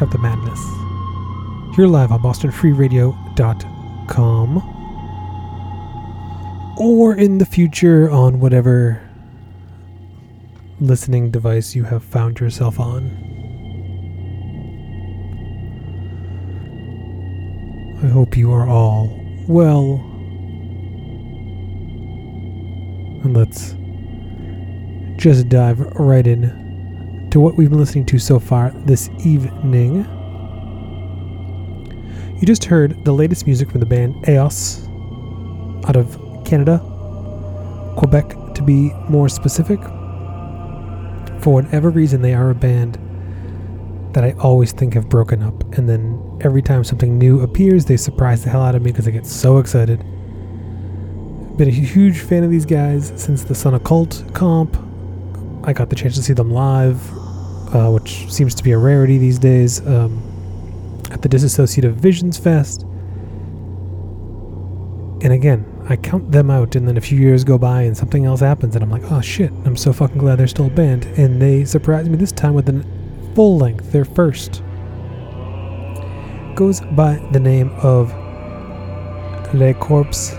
Stop the Madness. Here live on BostonFreeRadio.com or in the future on whatever listening device you have found yourself on. I hope you are all well. And let's just dive right in to what we've been listening to so far this evening. You just heard the latest music from the band Eos out of Canada, Quebec to be more specific. For whatever reason, they are a band that I always think have broken up, and then every time something new appears, they surprise the hell out of me because I get so excited. Been a huge fan of these guys since the Son Occult comp. I got the chance to see them live uh, which seems to be a rarity these days, um, at the Disassociative Visions Fest. And again, I count them out, and then a few years go by and something else happens, and I'm like, oh shit, I'm so fucking glad they're still a band. And they surprised me this time with a full length, their first. Goes by the name of Le Corps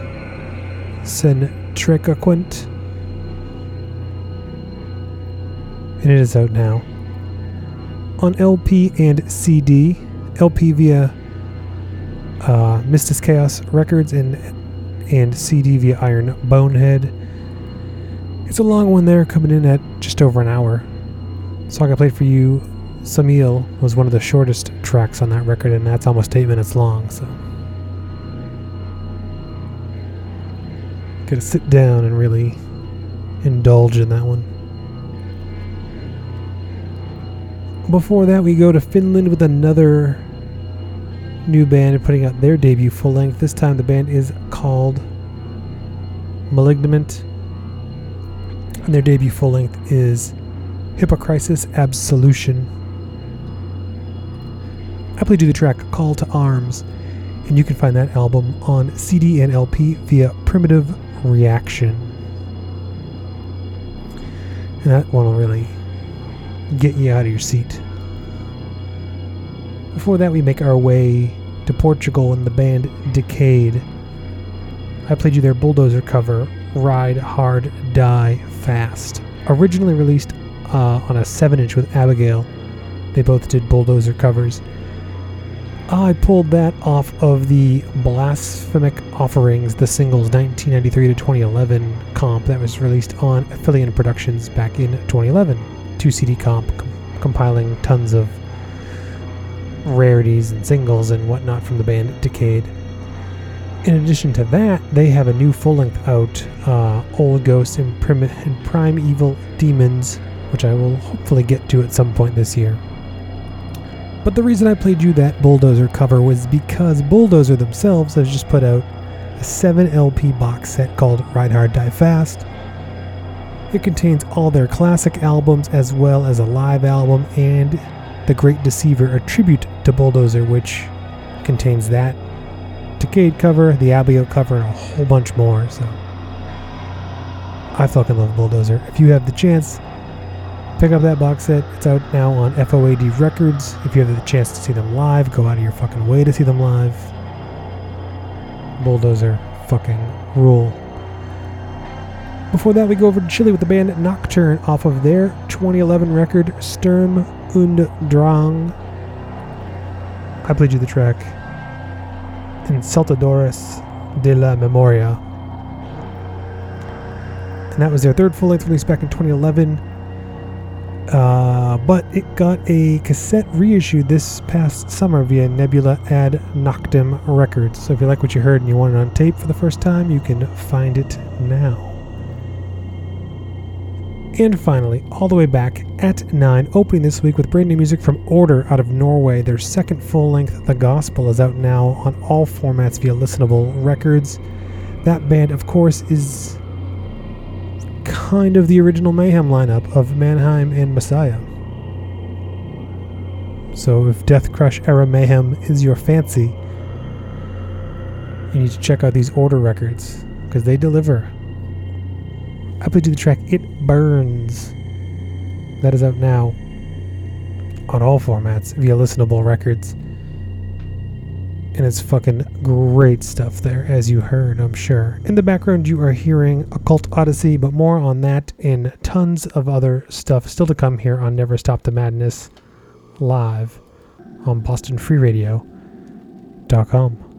Centricaquint. And it is out now on LP and CD. LP via uh, Chaos Records and and CD via Iron Bonehead. It's a long one there, coming in at just over an hour. Song I played for you, Samil, was one of the shortest tracks on that record, and that's almost eight minutes long. So, gotta sit down and really indulge in that one. Before that, we go to Finland with another new band putting out their debut full length. This time, the band is called Malignament, and their debut full length is Hypocrisis Absolution. I played you the track Call to Arms, and you can find that album on CD and LP via Primitive Reaction. And that one will really get you out of your seat. Before that, we make our way to Portugal and the band Decayed. I played you their Bulldozer cover, Ride Hard, Die Fast. Originally released uh, on a 7 inch with Abigail, they both did Bulldozer covers. I pulled that off of the Blasphemic Offerings, the singles 1993 to 2011 comp that was released on Affiliate Productions back in 2011 two CD comp com- compiling tons of rarities and singles and whatnot from the band Decayed. In addition to that, they have a new full length out, uh, Old Ghosts and, Prim- and Prime Evil Demons, which I will hopefully get to at some point this year. But the reason I played you that Bulldozer cover was because Bulldozer themselves has just put out a 7 LP box set called Ride Hard Die Fast, it contains all their classic albums as well as a live album and The Great Deceiver, a tribute to Bulldozer, which contains that Decayed cover, the Abigail cover, and a whole bunch more. So I fucking love Bulldozer. If you have the chance, pick up that box set. It's out now on FOAD Records. If you have the chance to see them live, go out of your fucking way to see them live. Bulldozer fucking rule. Before that, we go over to Chile with the band Nocturne off of their 2011 record Sturm und Drang. I played you the track Insultadores de la Memoria. And that was their third full length release back in 2011. Uh, but it got a cassette reissue this past summer via Nebula Ad Noctem Records. So if you like what you heard and you want it on tape for the first time, you can find it now. And finally, all the way back at 9, opening this week with brand new music from Order out of Norway. Their second full length, The Gospel, is out now on all formats via listenable records. That band, of course, is kind of the original Mayhem lineup of Manheim and Messiah. So if Deathcrush era Mayhem is your fancy, you need to check out these Order records because they deliver. I played you the track It Burns. That is out now on all formats via listenable records. And it's fucking great stuff there, as you heard, I'm sure. In the background, you are hearing Occult Odyssey, but more on that and tons of other stuff still to come here on Never Stop the Madness live on BostonFreeRadio.com.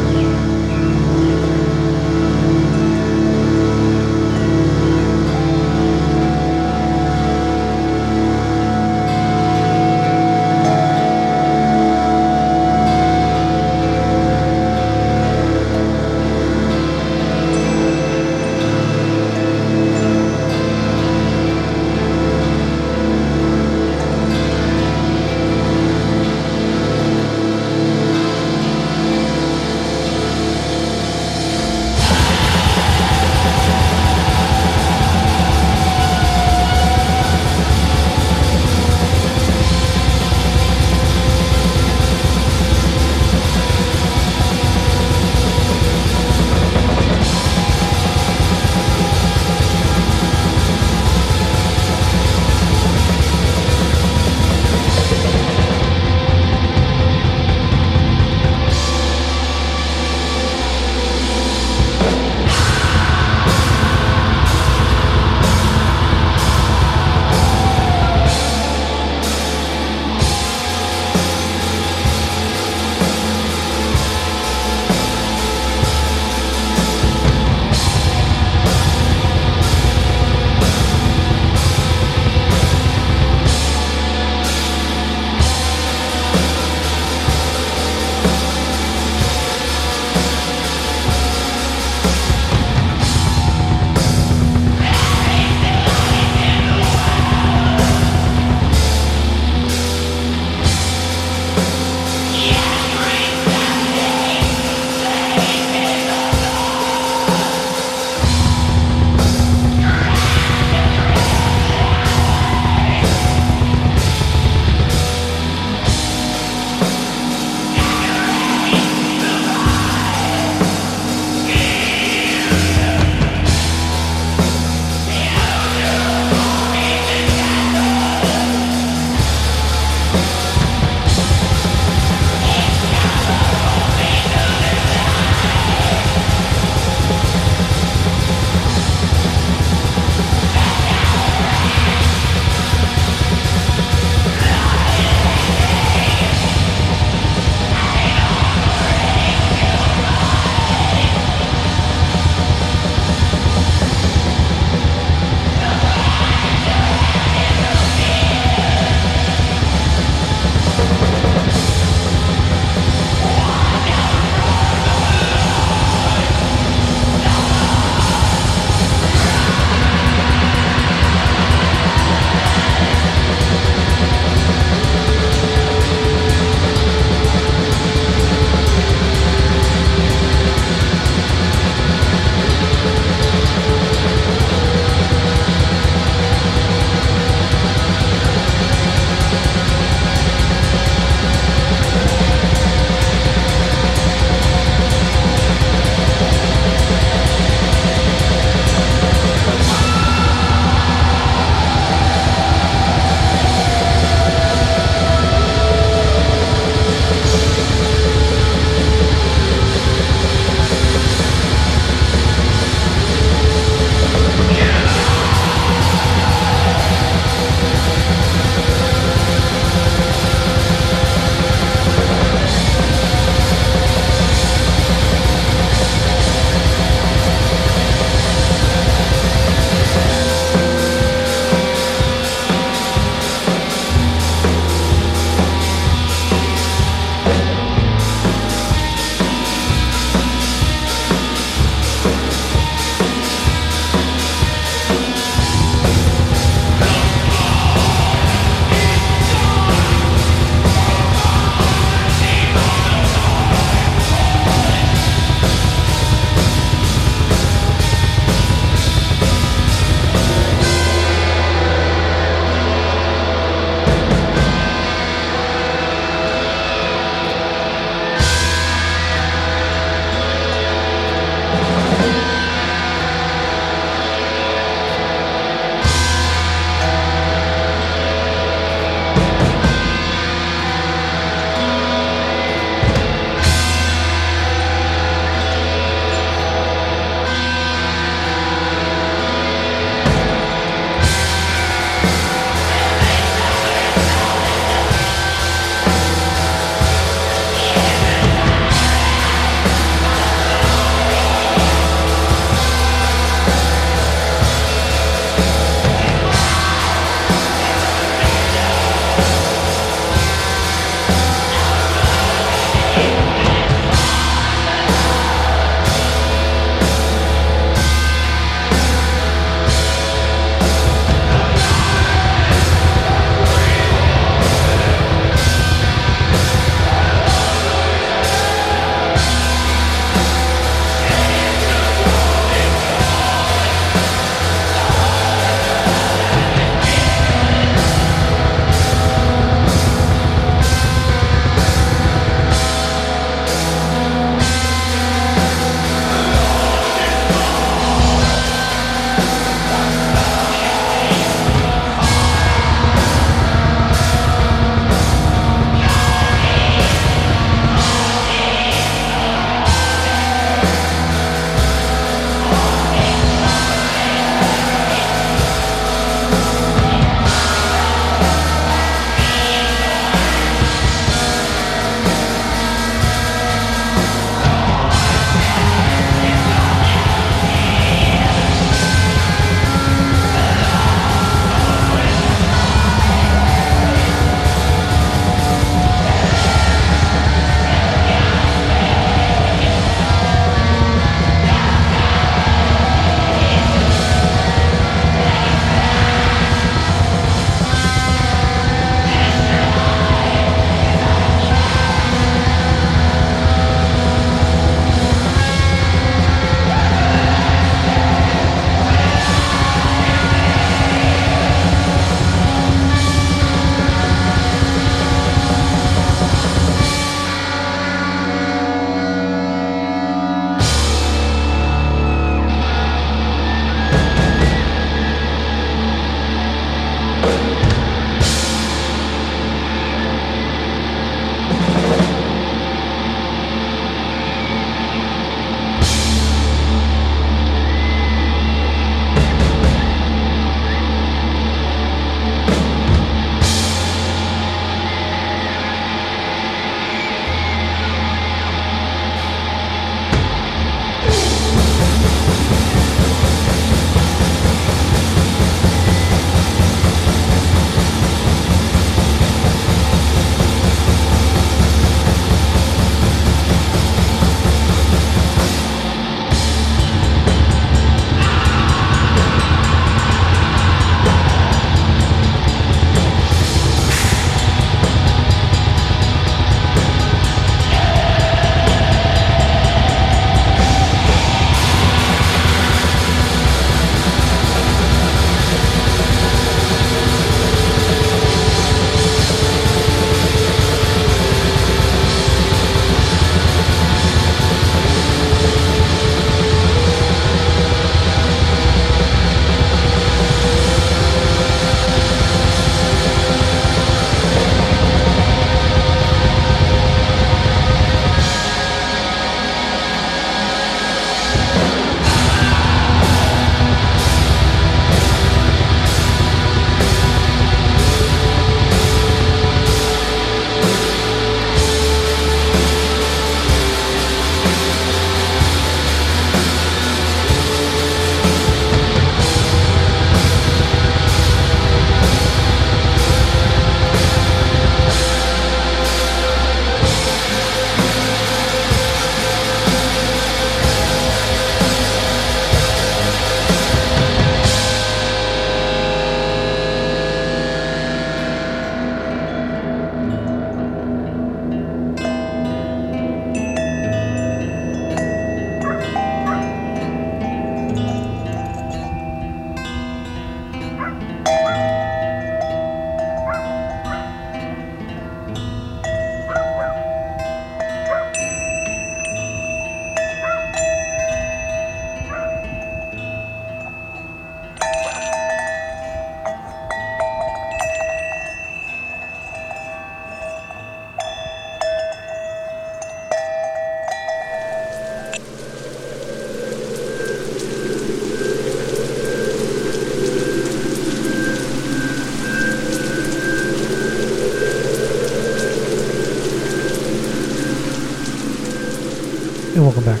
and welcome back.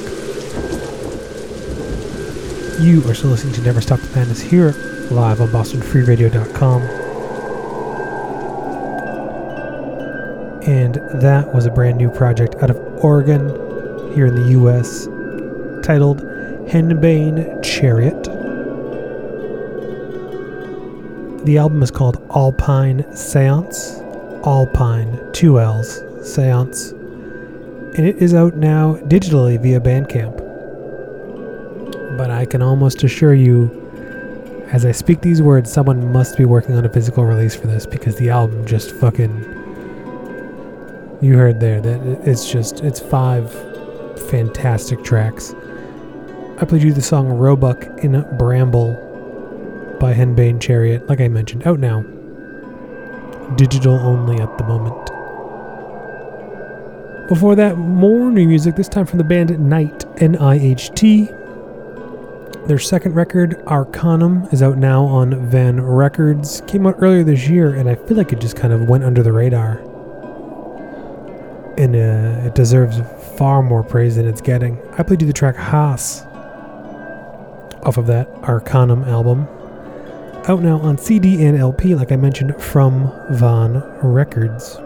You are still listening to Never Stop the Madness here, live on BostonFreeRadio.com. And that was a brand new project out of Oregon, here in the US, titled Henbane Chariot. The album is called Alpine Seance. Alpine, two L's, Seance. And it is out now digitally via Bandcamp. But I can almost assure you, as I speak these words, someone must be working on a physical release for this because the album just fucking. You heard there that it's just, it's five fantastic tracks. I played you the song Roebuck in Bramble by Henbane Chariot, like I mentioned, out now. Digital only at the moment. Before that, more new music, this time from the band Night, N I H T. Their second record, Arcanum, is out now on Van Records. Came out earlier this year, and I feel like it just kind of went under the radar. And uh, it deserves far more praise than it's getting. I played you the track Haas off of that Arcanum album. Out now on CD and LP, like I mentioned, from Van Records.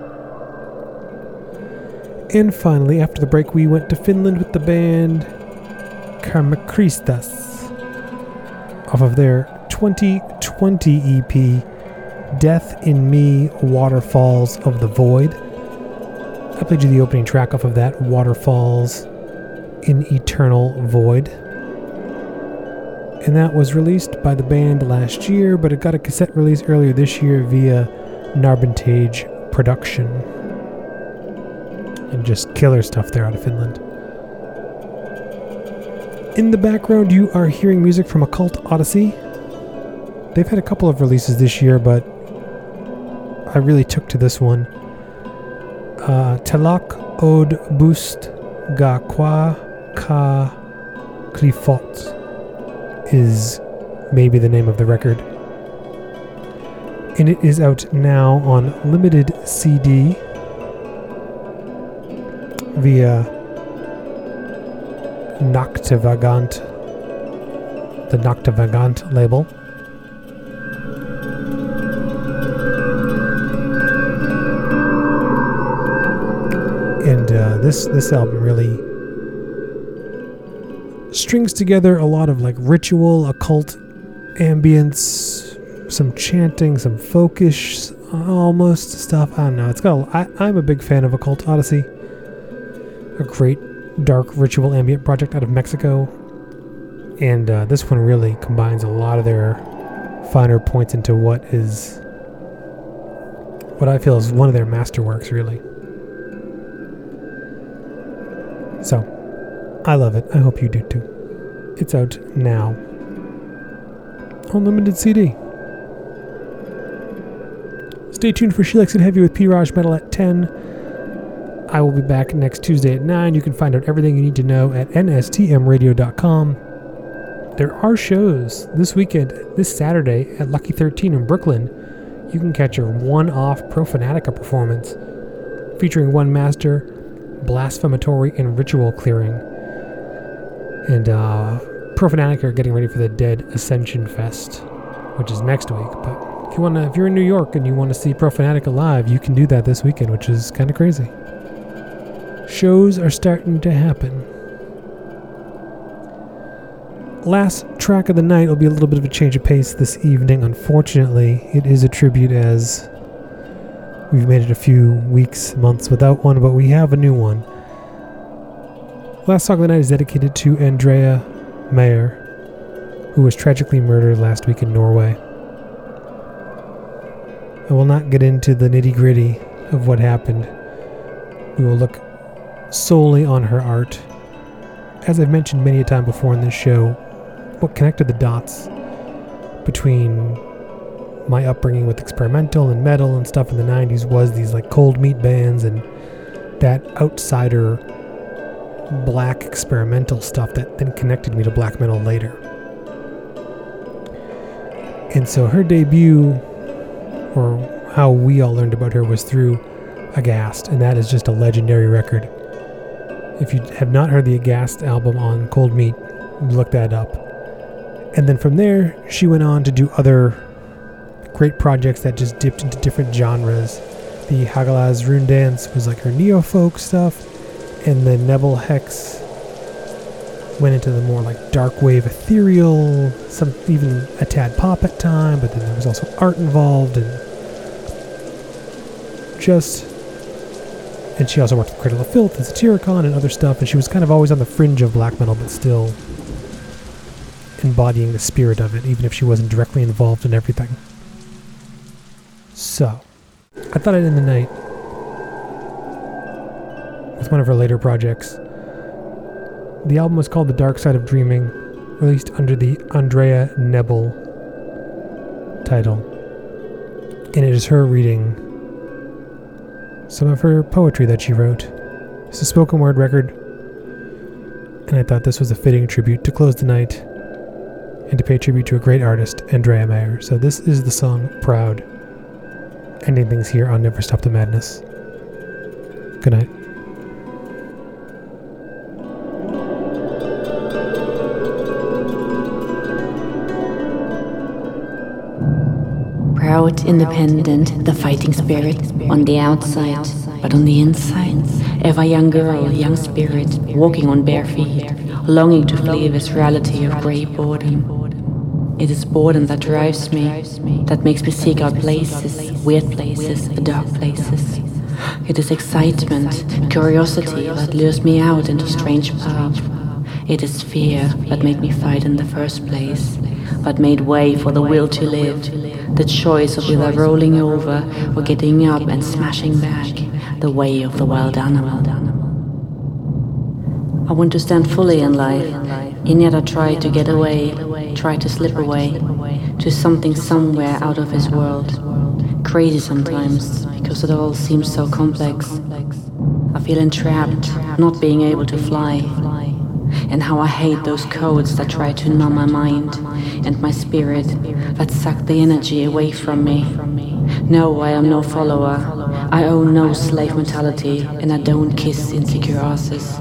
And finally, after the break, we went to Finland with the band Karmakristas off of their 2020 EP, Death in Me Waterfalls of the Void. I played you the opening track off of that, Waterfalls in Eternal Void. And that was released by the band last year, but it got a cassette release earlier this year via Narbentage Production. And just killer stuff there out of Finland. In the background, you are hearing music from Occult Odyssey. They've had a couple of releases this year, but I really took to this one. Uh, Telak od Boost Ga Qua Ka Clifot is maybe the name of the record. And it is out now on limited CD via Nachtevagant, the Nachtevagant label. And uh, this this album really strings together a lot of like ritual, occult ambience, some chanting, some folkish almost stuff. I don't know. It's got. A, I, I'm a big fan of Occult Odyssey, a great dark ritual ambient project out of Mexico, and uh, this one really combines a lot of their finer points into what is what I feel is one of their masterworks, really. So, I love it. I hope you do too. It's out now on limited CD. Stay tuned for She Likes It Heavy with P. Raj Metal at 10. I will be back next Tuesday at 9. You can find out everything you need to know at nstmradio.com. There are shows this weekend, this Saturday at Lucky 13 in Brooklyn. You can catch a one off Profanatica performance featuring one master, blasphematory, and ritual clearing. And uh, Profanatica are getting ready for the Dead Ascension Fest, which is next week. But if you wanna, if you're in New York and you want to see Profanatica live, you can do that this weekend, which is kind of crazy. Shows are starting to happen. Last track of the night will be a little bit of a change of pace this evening. Unfortunately, it is a tribute as we've made it a few weeks, months without one, but we have a new one. Last song of the night is dedicated to Andrea Meyer, who was tragically murdered last week in Norway. I will not get into the nitty gritty of what happened. We will look solely on her art. As I've mentioned many a time before in this show, what connected the dots between my upbringing with experimental and metal and stuff in the 90s was these like cold meat bands and that outsider black experimental stuff that then connected me to black metal later. And so her debut, or how we all learned about her, was through Aghast, and that is just a legendary record. If you have not heard the Aghast album on Cold Meat, look that up. And then from there, she went on to do other great projects that just dipped into different genres. The Hagalaz Rune Dance was like her neo folk stuff, and the Nebel Hex went into the more like dark wave ethereal, some even a tad pop at time, but then there was also art involved and just and she also worked with Cradle of Filth and Satyricon and other stuff, and she was kind of always on the fringe of black metal, but still embodying the spirit of it, even if she wasn't directly involved in everything. So, I thought I'd end the night with one of her later projects. The album was called The Dark Side of Dreaming, released under the Andrea Nebel title. And it is her reading some of her poetry that she wrote. It's a spoken word record, and I thought this was a fitting tribute to close the night and to pay tribute to a great artist, Andrea Meyer. So this is the song Proud, ending things here on Never Stop the Madness. Good night. Proud, independent, the fighting spirit on the outside, but on the inside, ever young girl, young spirit, walking on bare feet, longing to flee this reality of grey boredom. It is boredom that drives me, that makes me seek out places, weird places, the dark places. It is excitement, curiosity that lures me out into strange paths. It is fear that made me fight in the first place, but made way for the will to live, the choice of either rolling over or getting up and smashing back, the way of the wild animal. I want to stand fully in life, and yet I try to get away, try to slip away to something somewhere out of this world. Crazy sometimes, because it all seems so complex. I feel entrapped, not being able to fly. and how I hate those codes that try to numb my mind and my spirit, that suck the energy away from me. No, I am no follower. I own no slave mentality, and I don't kiss insecure asses.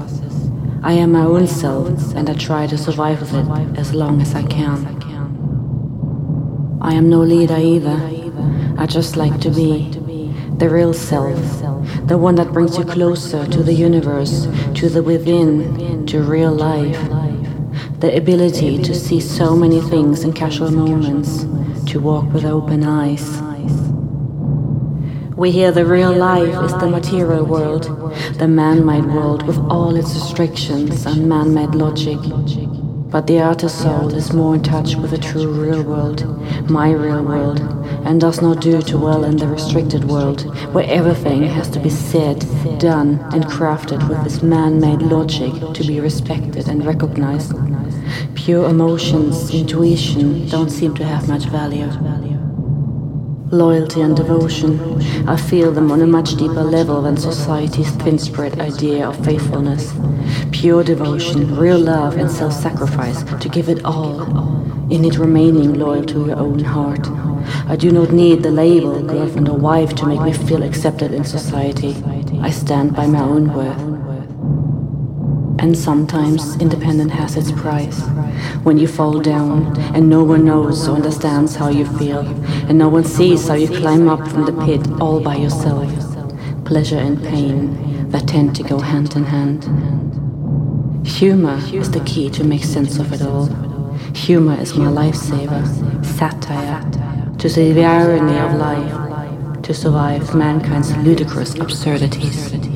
I am my own self, and I try to survive with it as long as I can. I am no leader either. I just like to be the real self, the one that brings you closer to the universe, to the within, to real life. The ability to see so many things in casual moments, to walk with open eyes. We hear the real life is the material world, the man made world with all its restrictions and man made logic. But the outer soul is more in touch with the true real world, my real world, and does not do too well in the restricted world, where everything has to be said, done, and crafted with this man made logic to be respected and recognized. Pure emotions, intuition don't seem to have much value. Loyalty and devotion, I feel them on a much deeper level than society's thin spread idea of faithfulness. Pure devotion, real love, and self sacrifice to give it all, in it remaining loyal to your own heart. I do not need the label girlfriend or wife to make me feel accepted in society. I stand by my own worth. And sometimes independence has its price. When you fall down and no one knows or understands how you feel, and no one sees how you climb up from the pit all by yourself. Pleasure and pain that tend to go hand in hand. Humor is the key to make sense of it all. Humor is my lifesaver, satire, to see the irony of life, to survive mankind's ludicrous absurdities.